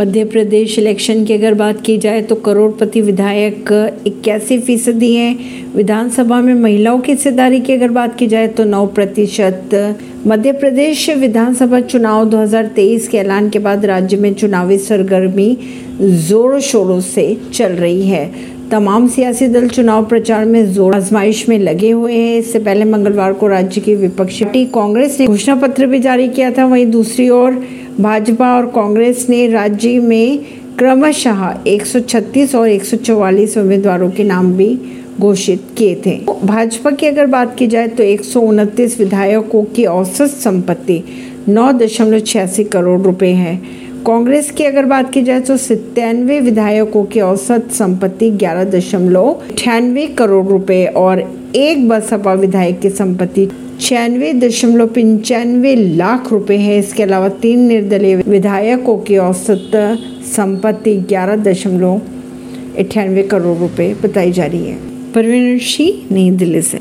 Madhya Pradesh election की अगर बात की जाए तो करोड़पति विधायक इक्यासी फ़ीसदी हैं। विधानसभा में महिलाओं की हिस्सेदारी की अगर बात की जाए तो 9 प्रतिशत। मध्य प्रदेश विधानसभा चुनाव 2023 के ऐलान के बाद राज्य में चुनावी सरगर्मी जोरों शोरों से चल रही है। तमाम सियासी दल चुनाव प्रचार में ज़ोर आजमाइश में लगे हुए हैं। इससे पहले मंगलवार को राज्य की विपक्षी कांग्रेस ने घोषणा पत्र भी जारी किया था। वहीं दूसरी ओर भाजपा और कांग्रेस ने राज्य में क्रमशः 136 और 144 उम्मीदवारों के नाम भी घोषित किए थे। भाजपा की अगर बात की जाए तो एक सौ उनतीस विधायकों की औसत संपत्ति नौ दशमलव छियासी करोड़ रुपए है। कांग्रेस की अगर बात की जाए तो सत्तानवे विधायकों की औसत संपत्ति ग्यारह दशमलव अठानवे करोड़ रुपए और एक बसपा विधायक की संपत्ति छियानवे दशमलव पंचानवे लाख रुपए है। इसके अलावा तीन निर्दलीय विधायकों की औसत संपत्ति ग्यारह दशमलव अठानवे करोड़ रुपए बताई जा रही है। परवीन सिंह, नई दिल्ली से।